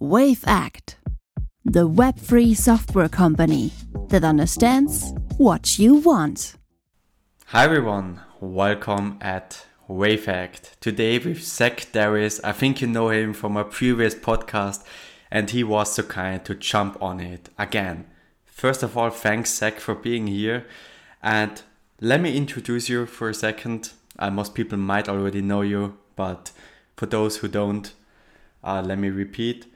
Wavect, the Web3 software company that understands what you want. Hi everyone, welcome at Wavect. Today with Zack Deris. I think you know him from a previous podcast, and he was so kind to jump on it again. First of all, thanks Zach for being here. And let me introduce you for a second. Uh, most people might already know you, but for those who don't, uh, let me repeat.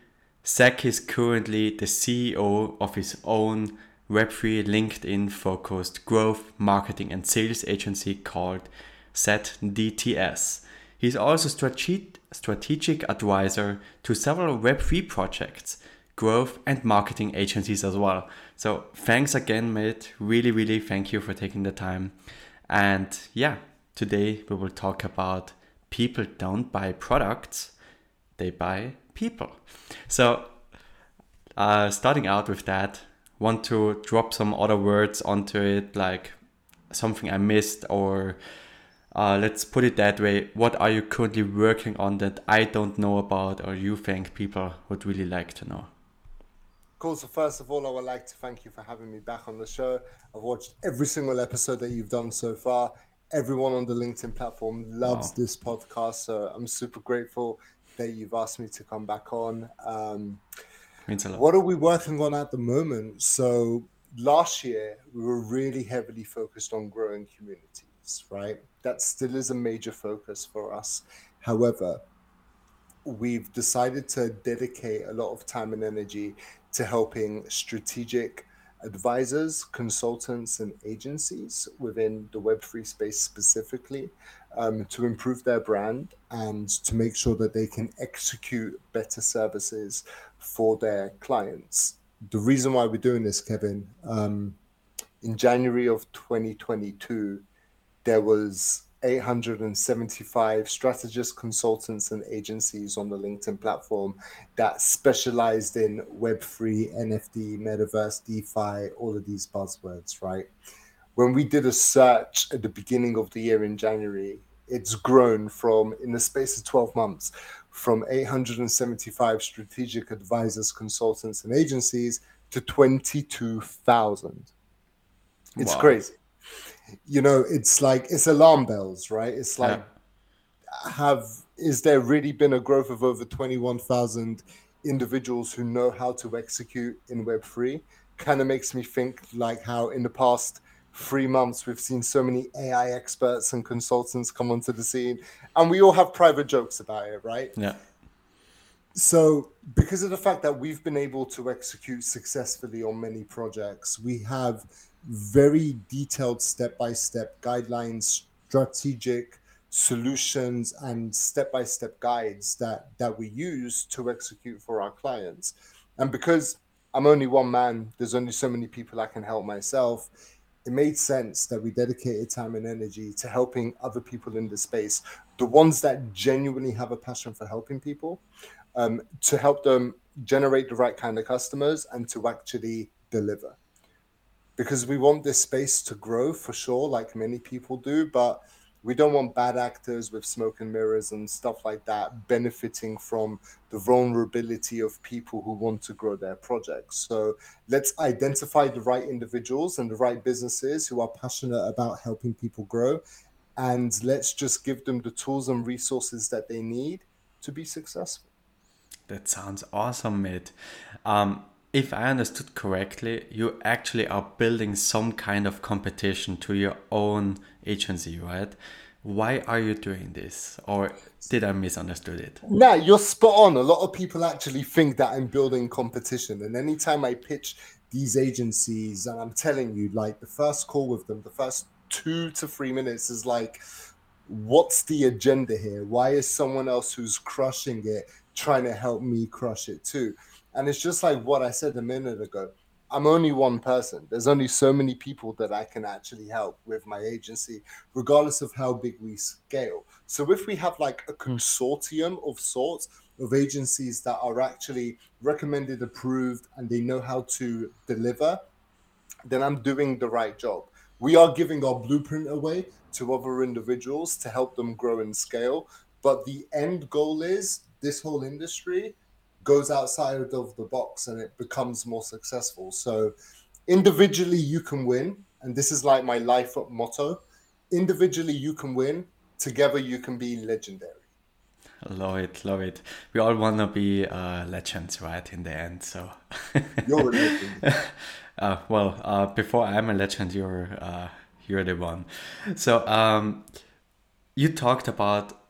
Zack is currently the CEO of his own Web3 LinkedIn focused growth, marketing, and sales agency called ZDTS. He's also strate- strategic advisor to several Web3 projects, growth, and marketing agencies as well. So thanks again, mate. Really, really thank you for taking the time. And yeah, today we will talk about people don't buy products, they buy people. So, uh, starting out with that, want to drop some other words onto it, like something I missed, or uh, let's put it that way. What are you currently working on that I don't know about, or you think people would really like to know? Cool. So first of all, I would like to thank you for having me back on the show. I've watched every single episode that you've done so far. Everyone on the LinkedIn platform loves wow. this podcast, so I'm super grateful that you've asked me to come back on. Um, Means a lot. What are we working on at the moment? So last year we were really heavily focused on growing communities, right? That still is a major focus for us. However, we've decided to dedicate a lot of time and energy to helping strategic advisors, consultants, and agencies within the Web3 space specifically um, to improve their brand and to make sure that they can execute better services for their clients. The reason why we're doing this, Kevin, um, in January of 2022, there was 875 strategists, consultants, and agencies on the LinkedIn platform that specialized in Web3, NFT, Metaverse, DeFi, all of these buzzwords, right? When we did a search at the beginning of the year in January, it's grown from, in the space of 12 months, from 875 strategic advisors, consultants, and agencies to 22,000. It's wow. crazy you know, it's like it's alarm bells, right? It's like yeah. have is there really been a growth of over 21,000 individuals who know how to execute in Web3? Kind of makes me think like how in the past three months we've seen so many AI experts and consultants come onto the scene, and we all have private jokes about it, right? Yeah. So, because of the fact that we've been able to execute successfully on many projects, we have very detailed step by step guidelines, strategic solutions, and step by step guides that, that we use to execute for our clients. And because I'm only one man, there's only so many people I can help myself. It made sense that we dedicated time and energy to helping other people in the space, the ones that genuinely have a passion for helping people, um, to help them generate the right kind of customers and to actually deliver. Because we want this space to grow for sure, like many people do, but we don't want bad actors with smoke and mirrors and stuff like that benefiting from the vulnerability of people who want to grow their projects. So let's identify the right individuals and the right businesses who are passionate about helping people grow. And let's just give them the tools and resources that they need to be successful. That sounds awesome, mate. Um, if I understood correctly, you actually are building some kind of competition to your own agency, right? Why are you doing this? Or did I misunderstood it? No, you're spot on. A lot of people actually think that I'm building competition. And anytime I pitch these agencies, and I'm telling you, like the first call with them, the first two to three minutes is like, what's the agenda here? Why is someone else who's crushing it trying to help me crush it too? And it's just like what I said a minute ago. I'm only one person. There's only so many people that I can actually help with my agency, regardless of how big we scale. So if we have like a hmm. consortium of sorts of agencies that are actually recommended, approved, and they know how to deliver, then I'm doing the right job. We are giving our blueprint away to other individuals to help them grow and scale. But the end goal is this whole industry goes outside of the box and it becomes more successful. So individually you can win, and this is like my life motto. Individually you can win, together you can be legendary. Love it, love it. We all want to be uh, legends, right? In the end, so. you're a legend. uh, well, uh, before I'm a legend, you're uh, you're the one. So, um, you talked about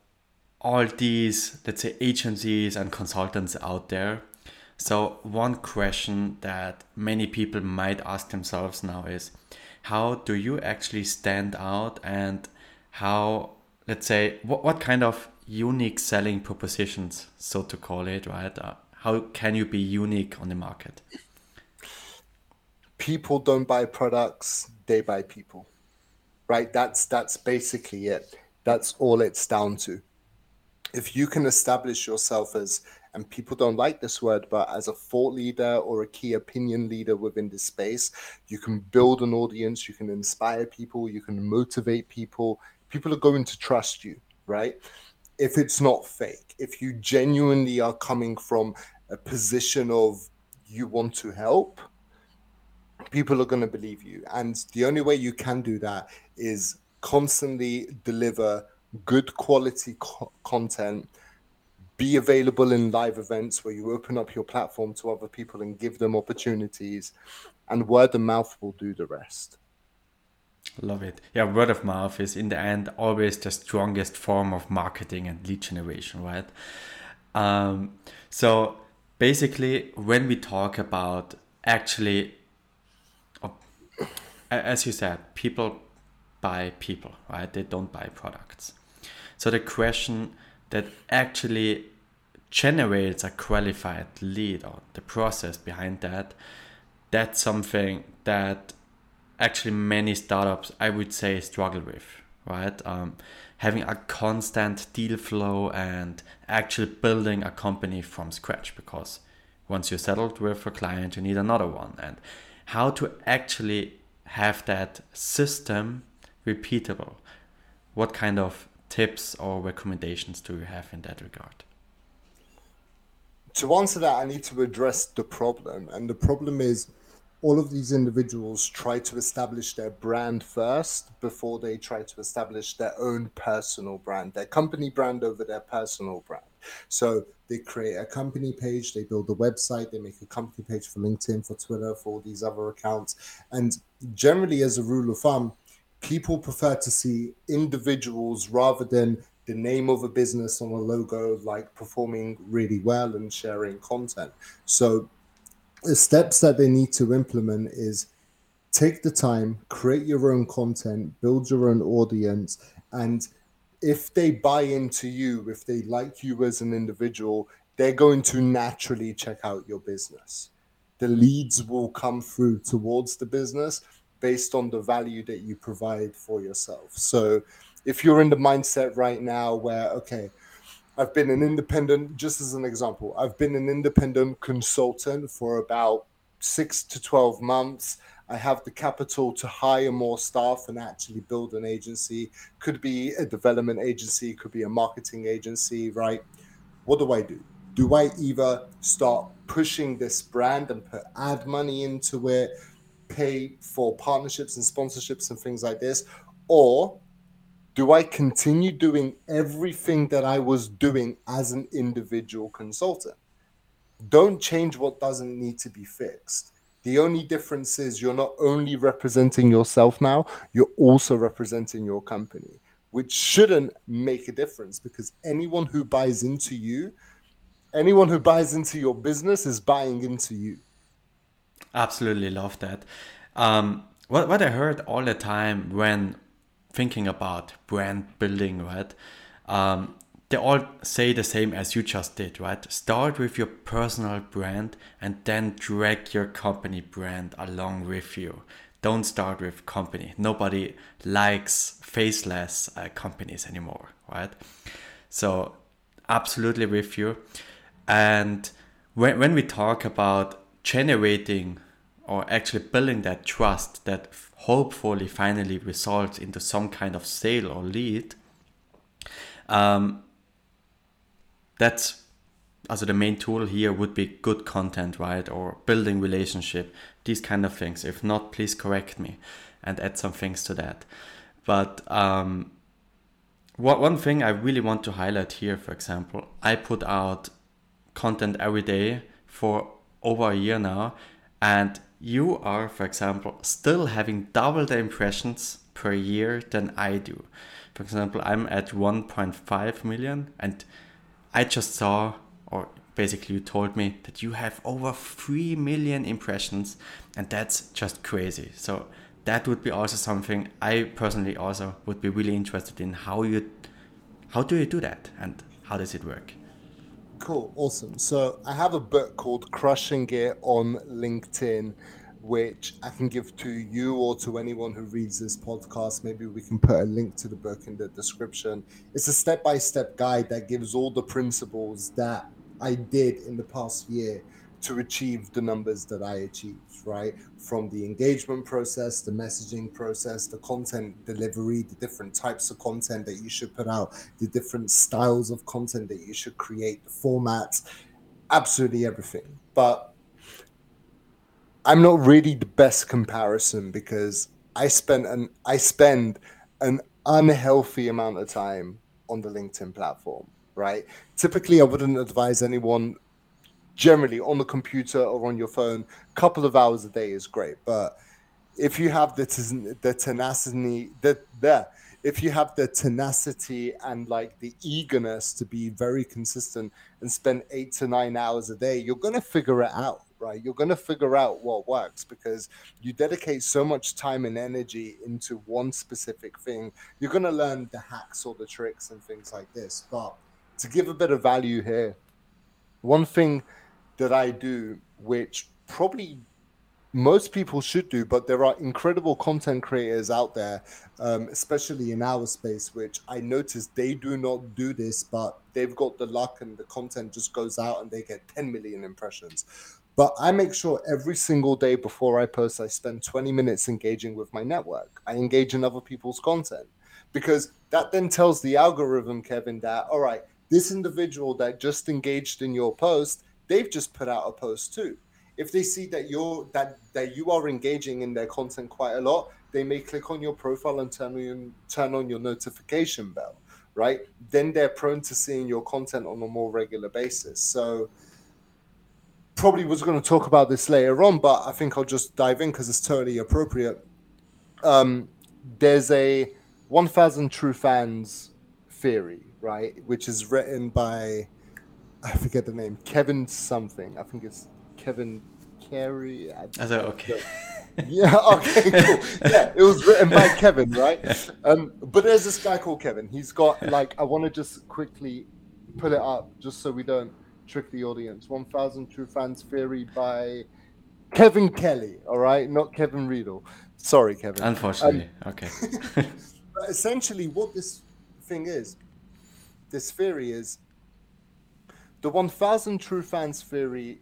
all these, let's say, agencies and consultants out there. So, one question that many people might ask themselves now is, how do you actually stand out, and how, let's say, what what kind of unique selling propositions, so to call it, right? Uh, how can you be unique on the market? People don't buy products; they buy people, right? That's that's basically it. That's all it's down to. If you can establish yourself as, and people don't like this word, but as a thought leader or a key opinion leader within this space, you can build an audience, you can inspire people, you can motivate people. People are going to trust you, right? if it's not fake, if you genuinely are coming from a position of you want to help, people are going to believe you. And the only way you can do that is constantly deliver good quality co- content, be available in live events where you open up your platform to other people and give them opportunities, and word of mouth will do the rest. Love it. Yeah, word of mouth is in the end always the strongest form of marketing and lead generation, right? Um, so basically, when we talk about actually, as you said, people buy people, right? They don't buy products. So the question that actually generates a qualified lead or the process behind that, that's something that actually many startups I would say struggle with, right? Um, having a constant deal flow and actually building a company from scratch because once you're settled with a client, you need another one. And how to actually have that system repeatable. What kind of tips or recommendations do you have in that regard? To answer that, I need to address the problem. And the problem is all of these individuals try to establish their brand first before they try to establish their own personal brand, their company brand over their personal brand. So they create a company page, they build a website, they make a company page for LinkedIn, for Twitter, for all these other accounts. And generally, as a rule of thumb, people prefer to see individuals rather than the name of a business on a logo, like performing really well and sharing content. So the steps that they need to implement is take the time, create your own content, build your own audience, and if they buy into you, if they like you as an individual, they're going to naturally check out your business. The leads will come through towards the business based on the value that you provide for yourself. So if you're in the mindset right now where, okay, I've been an independent, just as an example, I've been an independent consultant for about six to 12 months. I have the capital to hire more staff and actually build an agency. Could be a development agency, could be a marketing agency, right? What do I do? Do I either start pushing this brand and put ad money into it, pay for partnerships and sponsorships and things like this? Or do I continue doing everything that I was doing as an individual consultant? Don't change what doesn't need to be fixed. The only difference is you're not only representing yourself now, you're also representing your company, which shouldn't make a difference because anyone who buys into you, anyone who buys into your business is buying into you. Absolutely love that. Um, what, what I heard all the time when thinking about brand building, right? Um, they all say the same as you just did, right? Start with your personal brand and then drag your company brand along with you. Don't start with company. Nobody likes faceless uh, companies anymore, right? So, absolutely with you. And when, when we talk about generating or actually building that trust that hopefully finally results into some kind of sale or lead, um, that's also the main tool here would be good content, right? Or building relationship, these kind of things. If not, please correct me and add some things to that. But um, what one thing I really want to highlight here, for example, I put out content every day for over a year now, and you are, for example, still having double the impressions per year than I do. For example, I'm at 1.5 million, and I just saw, or basically, you told me that you have over 3 million impressions, and that's just crazy. So, that would be also something I personally also would be really interested in how you how do you do that and how does it work? Cool, awesome. So I have a book called Crushing It on LinkedIn, which I can give to you or to anyone who reads this podcast. Maybe we can put a link to the book in the description. It's a step by step guide that gives all the principles that I did in the past year to achieve the numbers that I achieved, right? From the engagement process, the messaging process, the content delivery, the different types of content that you should put out, the different styles of content that you should create, the formats, absolutely everything. But I'm not really the best comparison because I spent an I spend an unhealthy amount of time on the LinkedIn platform, right? Typically I wouldn't advise anyone generally on the computer or on your phone, a couple of hours a day is great. But if you have the the tenacity, the the if you have the tenacity and like the eagerness to be very consistent and spend eight to nine hours a day, you're gonna figure it out, right? You're gonna figure out what works because you dedicate so much time and energy into one specific thing. You're gonna learn the hacks or the tricks and things like this. But to give a bit of value here, one thing that I do, which probably most people should do, but there are incredible content creators out there, um, especially in our space, which I noticed they do not do this, but they've got the luck and the content just goes out and they get 10 million impressions. But I make sure every single day before I post, I spend 20 minutes engaging with my network. I engage in other people's content because that then tells the algorithm, Kevin, that, all right, this individual that just engaged in your post they've just put out a post too. If they see that you're that that you are engaging in their content quite a lot, they may click on your profile and turn on turn on your notification bell, right? Then they're prone to seeing your content on a more regular basis. So probably was going to talk about this later on, but I think I'll just dive in because it's totally appropriate. Um, there's a 1,000 true fans theory, right, which is written by I forget the name, Kevin something. I think it's Kevin Carey. I, thought, okay. yeah, okay, cool. Yeah, it was written by Kevin, right? Um, but there's this guy called Kevin. He's got like I want to just quickly put it up just so we don't trick the audience. One thousand true fans theory by Kevin Kelly. All right, not Kevin Riedl. Sorry, Kevin. Unfortunately, um, okay. essentially, what this thing is, this theory is the 1000 true fans theory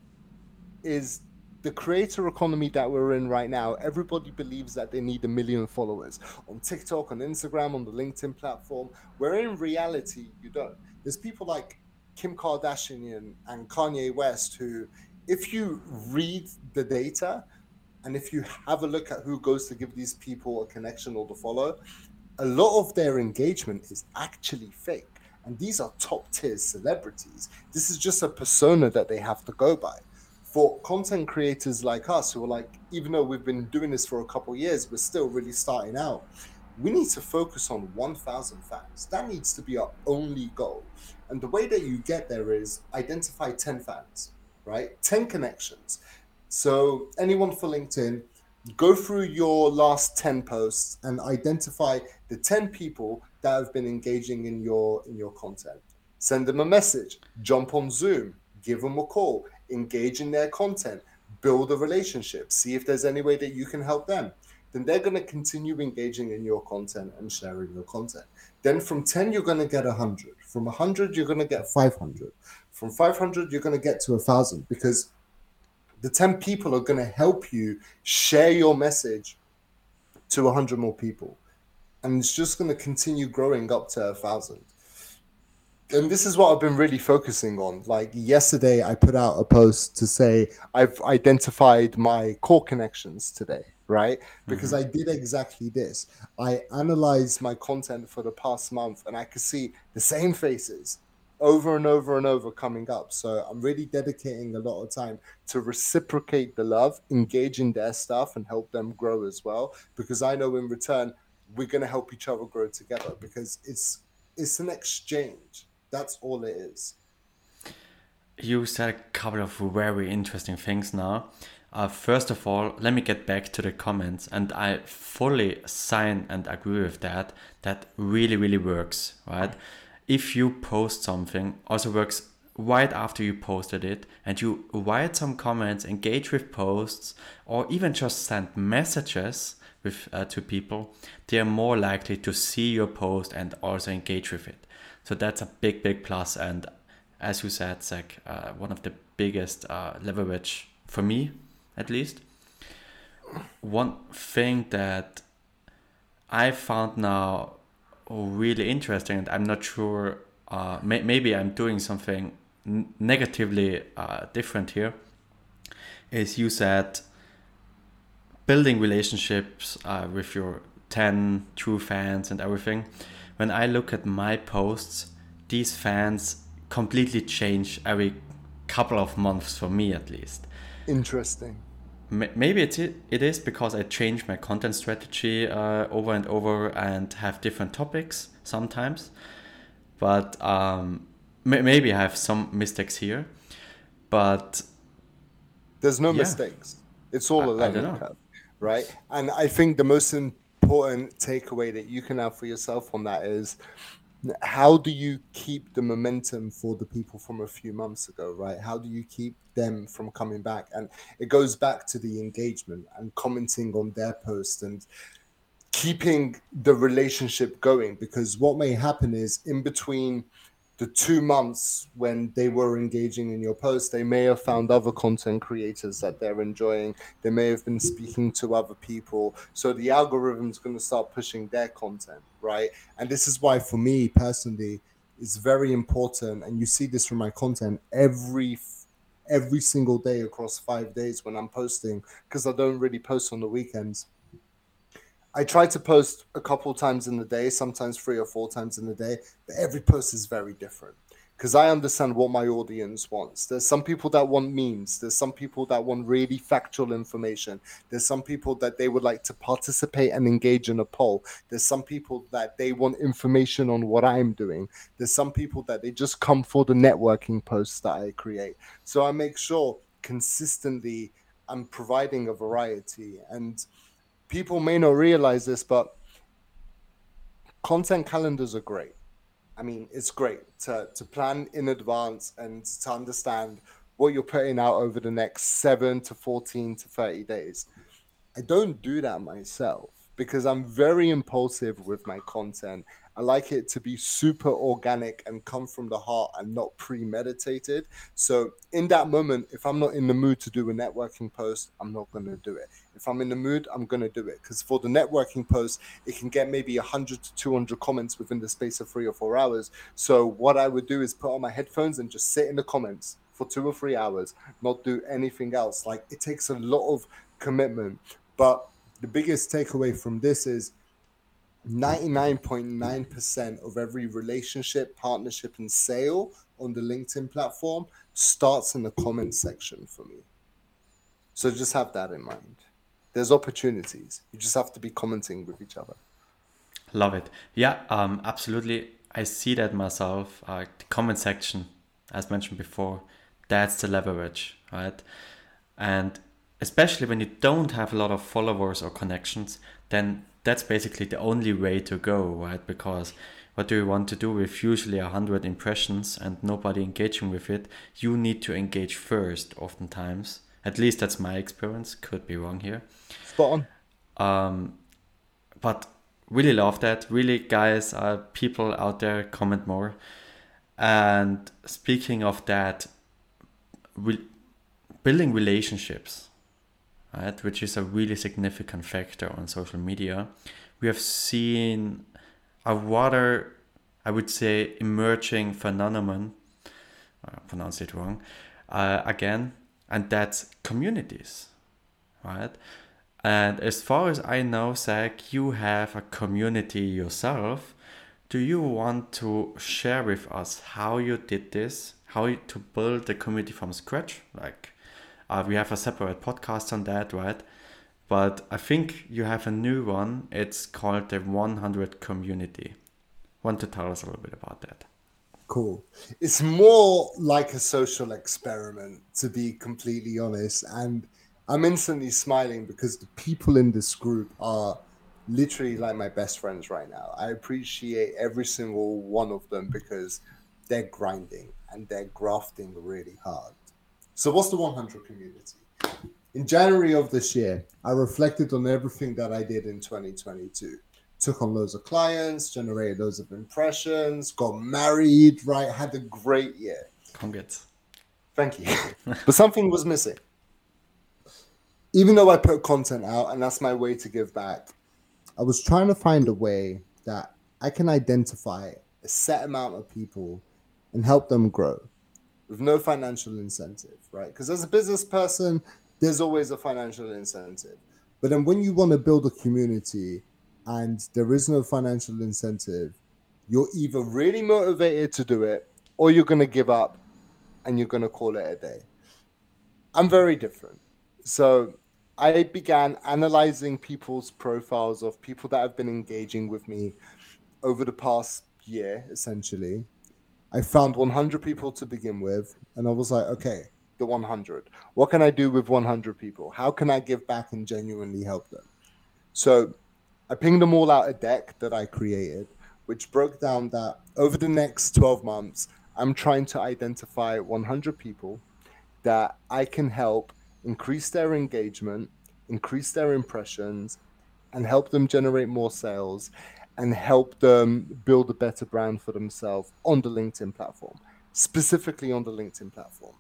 is the creator economy that we're in right now, everybody believes that they need a million followers on TikTok, on Instagram, on the LinkedIn platform, where in reality, you don't. There's people like Kim Kardashian and Kanye West who, if you read the data and if you have a look at who goes to give these people a connection or to follow, a lot of their engagement is actually fake. And these are top tier celebrities. This is just a persona that they have to go by. For content creators like us, who are like, even though we've been doing this for a couple years, we're still really starting out. We need to focus on 1,000 fans. That needs to be our only goal. And the way that you get there is identify 10 fans, right? 10 connections. So, anyone for LinkedIn, go through your last 10 posts and identify the 10 people that have been engaging in your in your content. Send them a message jump on zoom give them a call engage in their content build a relationship see if there's any way that you can help them. Then they're going to continue engaging in your content and sharing your content. Then from 10 you're going to get 100 from 100 you're going to get 500 from 500 you're going to get to 1000 because the 10 people are going to help you share your message to 100 more people and it's just going to continue growing up to a thousand and this is what I've been really focusing on. Like yesterday, I put out a post to say I've identified my core connections today, right? Because mm-hmm. I did exactly this. I analyzed my content for the past month and I could see the same faces over and over and over coming up. So I'm really dedicating a lot of time to reciprocate the love, engage in their stuff, and help them grow as well. Because I know in return, we're going to help each other grow together because it's it's an exchange that's all it is. You said a couple of very interesting things now. Uh, first of all, let me get back to the comments, and I fully sign and agree with that. That really, really works, right? If you post something, also works right after you posted it, and you write some comments, engage with posts, or even just send messages with uh, to people, they are more likely to see your post and also engage with it. So that's a big, big plus. And as you said, Zack, uh, one of the biggest uh, leverage for me, at least. One thing that I found now really interesting, and I'm not sure, uh, may- maybe I'm doing something n- negatively uh, different here, is you said building relationships uh, with your 10 true fans and everything when I look at my posts, these fans completely change every couple of months for me at least. Interesting. Maybe it's it is because I change my content strategy uh, over and over and have different topics sometimes, but um, maybe I have some mistakes here. But there's no yeah. mistakes. It's all a learning curve, right? And I think the most important takeaway that you can have for yourself on that is how do you keep the momentum for the people from a few months ago, right? How do you keep them from coming back? And it goes back to the engagement and commenting on their post and keeping the relationship going because what may happen is in between the two months when they were engaging in your post, they may have found other content creators that they're enjoying. They may have been speaking to other people. So the algorithm's going to start pushing their content, right? And this is why, for me personally, it's very important. And you see this from my content every every single day across five days when I'm posting because I don't really post on the weekends I try to post a couple times in the day, sometimes three or four times in the day, but every post is very different because I understand what my audience wants. There's some people that want memes. There's some people that want really factual information. There's some people that they would like to participate and engage in a poll. There's some people that they want information on what I'm doing. There's some people that they just come for the networking posts that I create. So I make sure consistently I'm providing a variety and people may not realize this, but content calendars are great. I mean, it's great to, to plan in advance and to understand what you're putting out over the next seven to 14 to 30 days. I don't do that myself because I'm very impulsive with my content I like it to be super organic and come from the heart and not premeditated. So, in that moment, if I'm not in the mood to do a networking post, I'm not going to do it. If I'm in the mood, I'm going to do it. Because for the networking post, it can get maybe 100 to 200 comments within the space of three or four hours. So, what I would do is put on my headphones and just sit in the comments for two or three hours, not do anything else. Like, it takes a lot of commitment. But the biggest takeaway from this is 99.9% of every relationship, partnership, and sale on the LinkedIn platform starts in the comment section for me. So just have that in mind. There's opportunities. You just have to be commenting with each other. Love it. Yeah, um, absolutely. I see that myself. Uh, the comment section, as mentioned before, that's the leverage, right? And especially when you don't have a lot of followers or connections, then that's basically the only way to go, right? Because what do you want to do with usually a hundred impressions and nobody engaging with it? You need to engage first, oftentimes. At least that's my experience. Could be wrong here. Spot on. Um, but really love that. Really, guys, uh, people out there comment more. And speaking of that, re- building relationships right, which is a really significant factor on social media, we have seen a rather I would say, emerging phenomenon. I pronounce it wrong uh, again, and that's communities, right? And as far as I know, Zack, you have a community yourself. Do you want to share with us how you did this, how you, to build the community from scratch? Like, uh, we have a separate podcast on that, right? But I think you have a new one. It's called the 100 Community. Want to tell us a little bit about that? Cool. It's more like a social experiment, to be completely honest. And I'm instantly smiling because the people in this group are literally like my best friends right now. I appreciate every single one of them because they're grinding and they're grafting really hard. So, what's the 100 community? In January of this year, I reflected on everything that I did in 2022. Took on loads of clients, generated loads of impressions, got married, right? Had a great year. Congrats. Thank you. but something was missing even though I put content out and that's my way to give back, I was trying to find a way that I can identify a set amount of people and help them grow with no financial incentive, right? Because as a business person, there's always a financial incentive. But then when you want to build a community and there is no financial incentive, you're either really motivated to do it or you're going to give up and you're going to call it a day. I'm very different. So I began analyzing people's profiles of people that have been engaging with me over the past year, essentially. I found 100 people to begin with, and I was like, okay, the 100. What can I do with 100 people? How can I give back and genuinely help them? So I pinged them all out a deck that I created, which broke down that over the next 12 months, I'm trying to identify 100 people that I can help increase their engagement, increase their impressions, and help them generate more sales and help them build a better brand for themselves on the LinkedIn platform, specifically on the LinkedIn platform.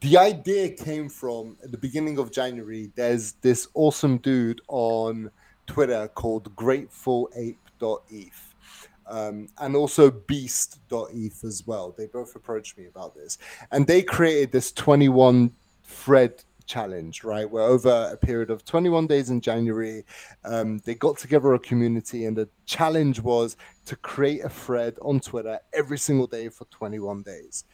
The idea came from at the beginning of January. There's this awesome dude on Twitter called GratefulApe.eth. Um, and also beast.eth as well. They both approached me about this. And they created this 21 thread challenge, right? Where over a period of 21 days in January, um, they got together a community, and the challenge was to create a thread on Twitter every single day for 21 days.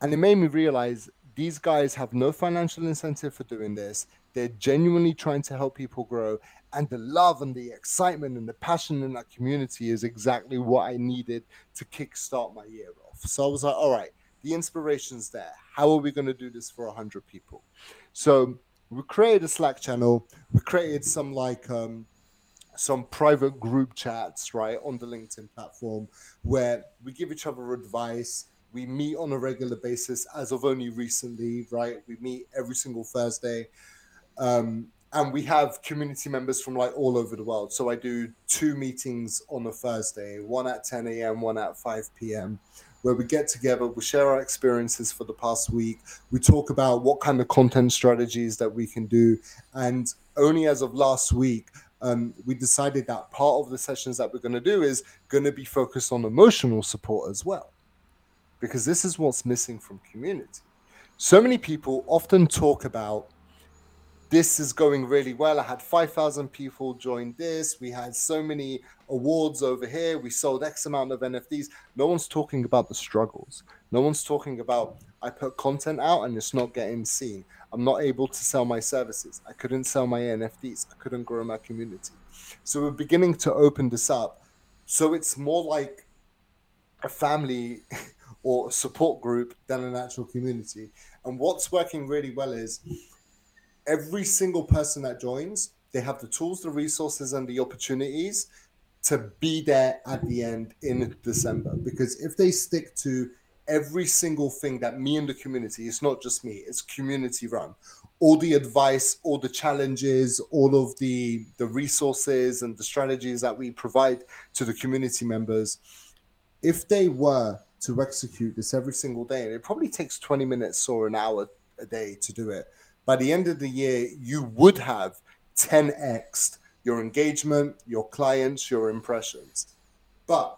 And it made me realize these guys have no financial incentive for doing this. They're genuinely trying to help people grow. And the love and the excitement and the passion in that community is exactly what I needed to kickstart my year off. So I was like, all right, the inspiration's there. How are we going to do this for 100 people? So we created a Slack channel. We created some like um, some private group chats, right, on the LinkedIn platform where we give each other advice. We meet on a regular basis as of only recently, right? We meet every single Thursday. Um, and we have community members from like all over the world. So I do two meetings on a Thursday, one at 10 a.m., one at 5 p.m where we get together, we share our experiences for the past week, we talk about what kind of content strategies that we can do. And only as of last week, um, we decided that part of the sessions that we're going to do is going to be focused on emotional support as well, because this is what's missing from community. So many people often talk about this is going really well. I had 5,000 people join this. We had so many awards over here. We sold X amount of NFTs. No one's talking about the struggles. No one's talking about I put content out and it's not getting seen. I'm not able to sell my services. I couldn't sell my NFTs. I couldn't grow my community. So we're beginning to open this up. So it's more like a family or a support group than an actual community. And what's working really well is every single person that joins, they have the tools, the resources, and the opportunities to be there at the end in December. Because if they stick to every single thing that me and the community, it's not just me, it's community run. All the advice, all the challenges, all of the the resources and the strategies that we provide to the community members, if they were to execute this every single day, and it probably takes 20 minutes or an hour a day to do it by the end of the year, you would have 10x your engagement, your clients, your impressions. But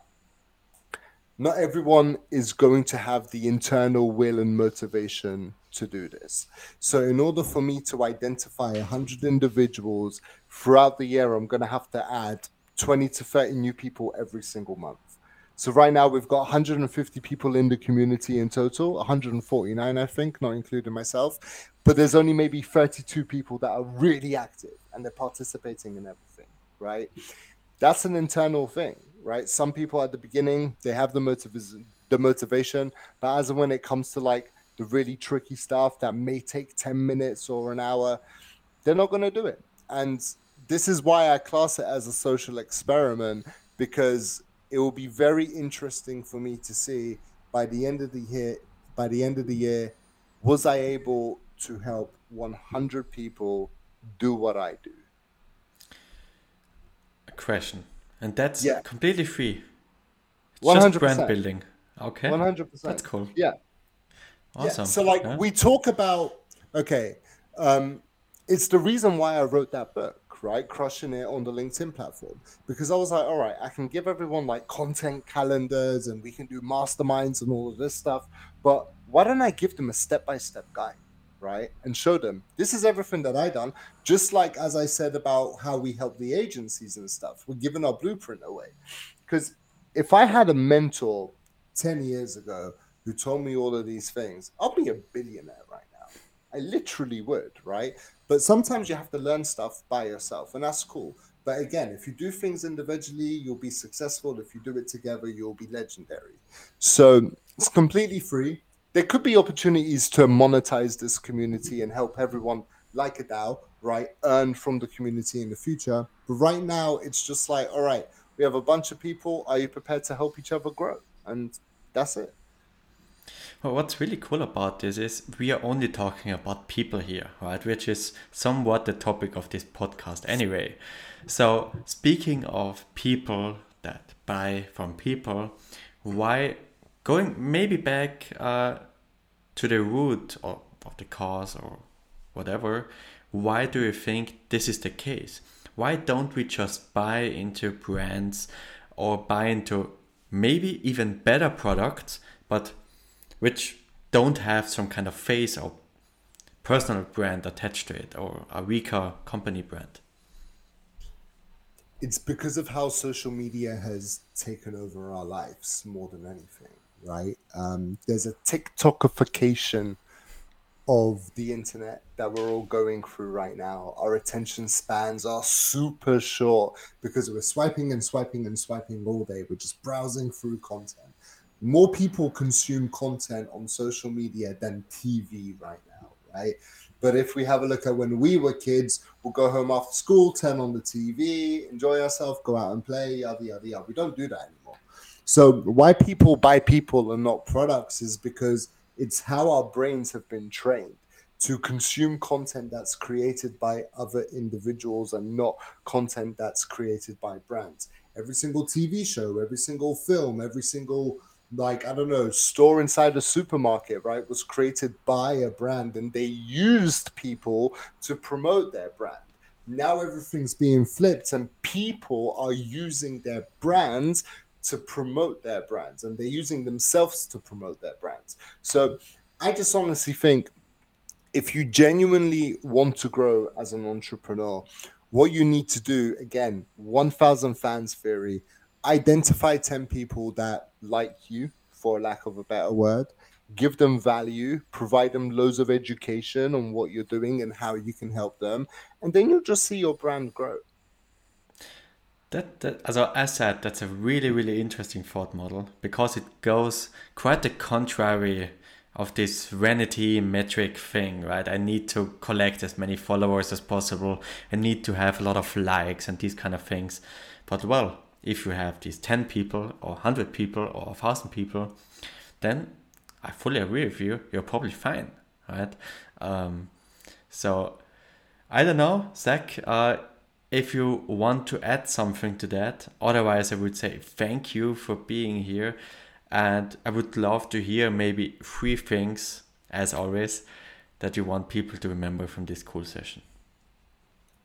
not everyone is going to have the internal will and motivation to do this. So, in order for me to identify 100 individuals throughout the year, I'm going to have to add 20 to 30 new people every single month. So, right now, we've got 150 people in the community in total, 149, I think, not including myself. But there's only maybe 32 people that are really active and they're participating in everything, right? That's an internal thing right? Some people at the beginning they have the motiv- the motivation, but as when it comes to like the really tricky stuff that may take 10 minutes or an hour, they're not going to do it. And this is why I class it as a social experiment because it will be very interesting for me to see by the end of the year by the end of the year was I able to help 100 people do what I do. A question and that's yeah. completely free. One hundred percent brand building. Okay. One hundred percent. That's cool. Yeah. Awesome. Yeah. So like yeah. we talk about okay, um, it's the reason why I wrote that book, right? Crushing it on the LinkedIn platform. Because I was like, all right, I can give everyone like content calendars and we can do masterminds and all of this stuff. But why don't I give them a step-by-step guide? right? And show them this is everything that I done. Just like as I said about how we help the agencies and stuff, we're giving our blueprint away. Because if I had a mentor 10 years ago who told me all of these things, I'll be a billionaire right now. I literally would, right? But sometimes you have to learn stuff by yourself, and that's cool. But again, if you do things individually, you'll be successful. If you do it together, you'll be legendary. So it's completely free there could be opportunities to monetize this community and help everyone like a DAO, right, earn from the community in the future. But right now, it's just like, all right, we have a bunch of people. Are you prepared to help each other grow? And that's it. Well, what's really cool about this is we are only talking about people here, right? Which is somewhat the topic of this podcast anyway. So, speaking of people that buy from people, why going maybe back uh, to the root of, of the cause or whatever, why do you think this is the case? Why don't we just buy into brands or buy into maybe even better products, but which don't have some kind of face or personal brand attached to it or a weaker company brand? It's because of how social media has taken over our lives more than anything right? Um, there's a TikTokification of the internet that we're all going through right now. Our attention spans are super short because we're swiping and swiping and swiping all day. We're just browsing through content. More people consume content on social media than TV right now, right? But if we have a look at when we were kids, we'll go home after school, turn on the TV, enjoy ourselves, go out and play, yada, yada, yada. We don't do that anymore. So why people buy people and not products is because it's how our brains have been trained to consume content that's created by other individuals and not content that's created by brands. Every single TV show, every single film, every single like I don't know, store inside a supermarket, right, was created by a brand and they used people to promote their brand. Now everything's being flipped and people are using their brands to promote their brands and they're using themselves to promote their brands. So I just honestly think if you genuinely want to grow as an entrepreneur, what you need to do again, 1000 fans theory, identify 10 people that like you, for lack of a better word, give them value, provide them loads of education on what you're doing and how you can help them, and then you'll just see your brand grow. That, that, as I said, that's a really, really interesting thought model because it goes quite the contrary of this vanity metric thing, right? I need to collect as many followers as possible. I need to have a lot of likes and these kind of things. But well, if you have these 10 people or 100 people or 1000 people, then I fully agree with you. You're probably fine, right? Um, so I don't know, Zack. Uh, if you want to add something to that. Otherwise, I would say thank you for being here. And I would love to hear maybe three things, as always, that you want people to remember from this cool session.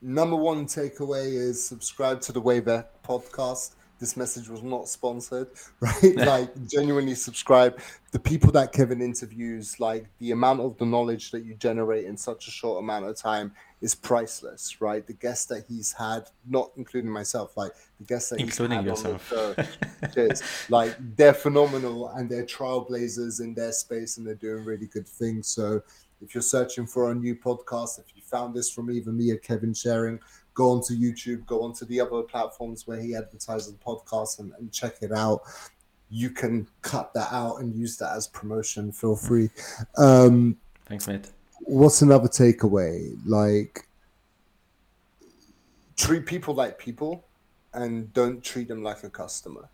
Number one takeaway is subscribe to the Wavect podcast. this message was not sponsored, right? like genuinely subscribe. The people that Kevin interviews, like the amount of the knowledge that you generate in such a short amount of time is priceless, right? The guests that he's had, not including myself, like the guests that including he's had yourself, on the show, like they're phenomenal and they're trailblazers in their space and they're doing really good things. So if you're searching for a new podcast, if you found this from either me or Kevin sharing, go onto YouTube, go onto the other platforms where he advertises the podcast and, and check it out. You can cut that out and use that as promotion. Feel free. Um, Thanks, mate. What's another takeaway? Like, treat people like people and don't treat them like a customer,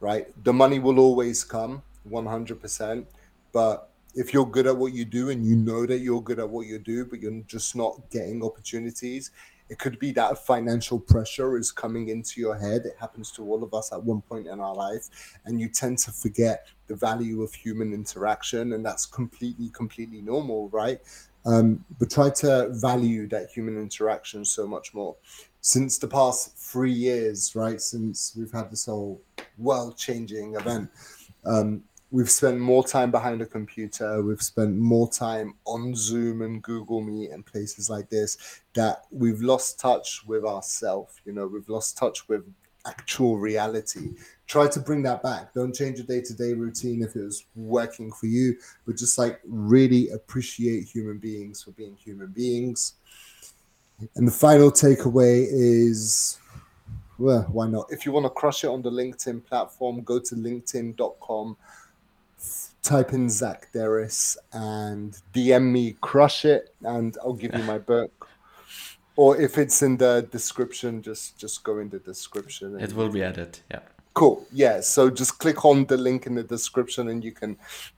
right? The money will always come 100%, but if you're good at what you do and you know that you're good at what you do, but you're just not getting opportunities, it could be that financial pressure is coming into your head. It happens to all of us at one point in our life, and you tend to forget the value of human interaction, and that's completely, completely normal, right? Um, but try to value that human interaction so much more. Since the past three years, right, since we've had this whole world changing event, um, we've spent more time behind a computer. We've spent more time on zoom and google meet and places like this that we've lost touch with ourselves you know we've lost touch with actual reality. Try to bring that back. Don't change your day-to-day routine if it was working for you but just like really appreciate human beings for being human beings. And the final takeaway is well why not? If you want to crush it on the linkedin platform go to linkedin.com type in Zack Deris and DM me, crush it, and I'll give you my book. Or if it's in the description, just just go in the description. It will be added. Yeah. Cool. Yeah. So just click on the link in the description and you can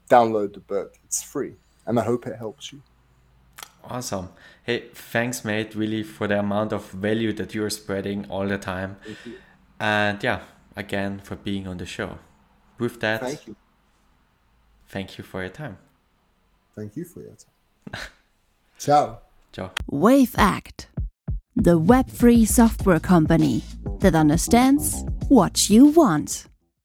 download the book. It's free, and I hope it helps you. Awesome. Hey, thanks, mate, really for the amount of value that you're spreading all the time. And yeah, again for being on the show. With that, thank you. Thank you for your time. Thank you for your time. Ciao. Ciao. Wavect, the Web3 software company that understands what you want.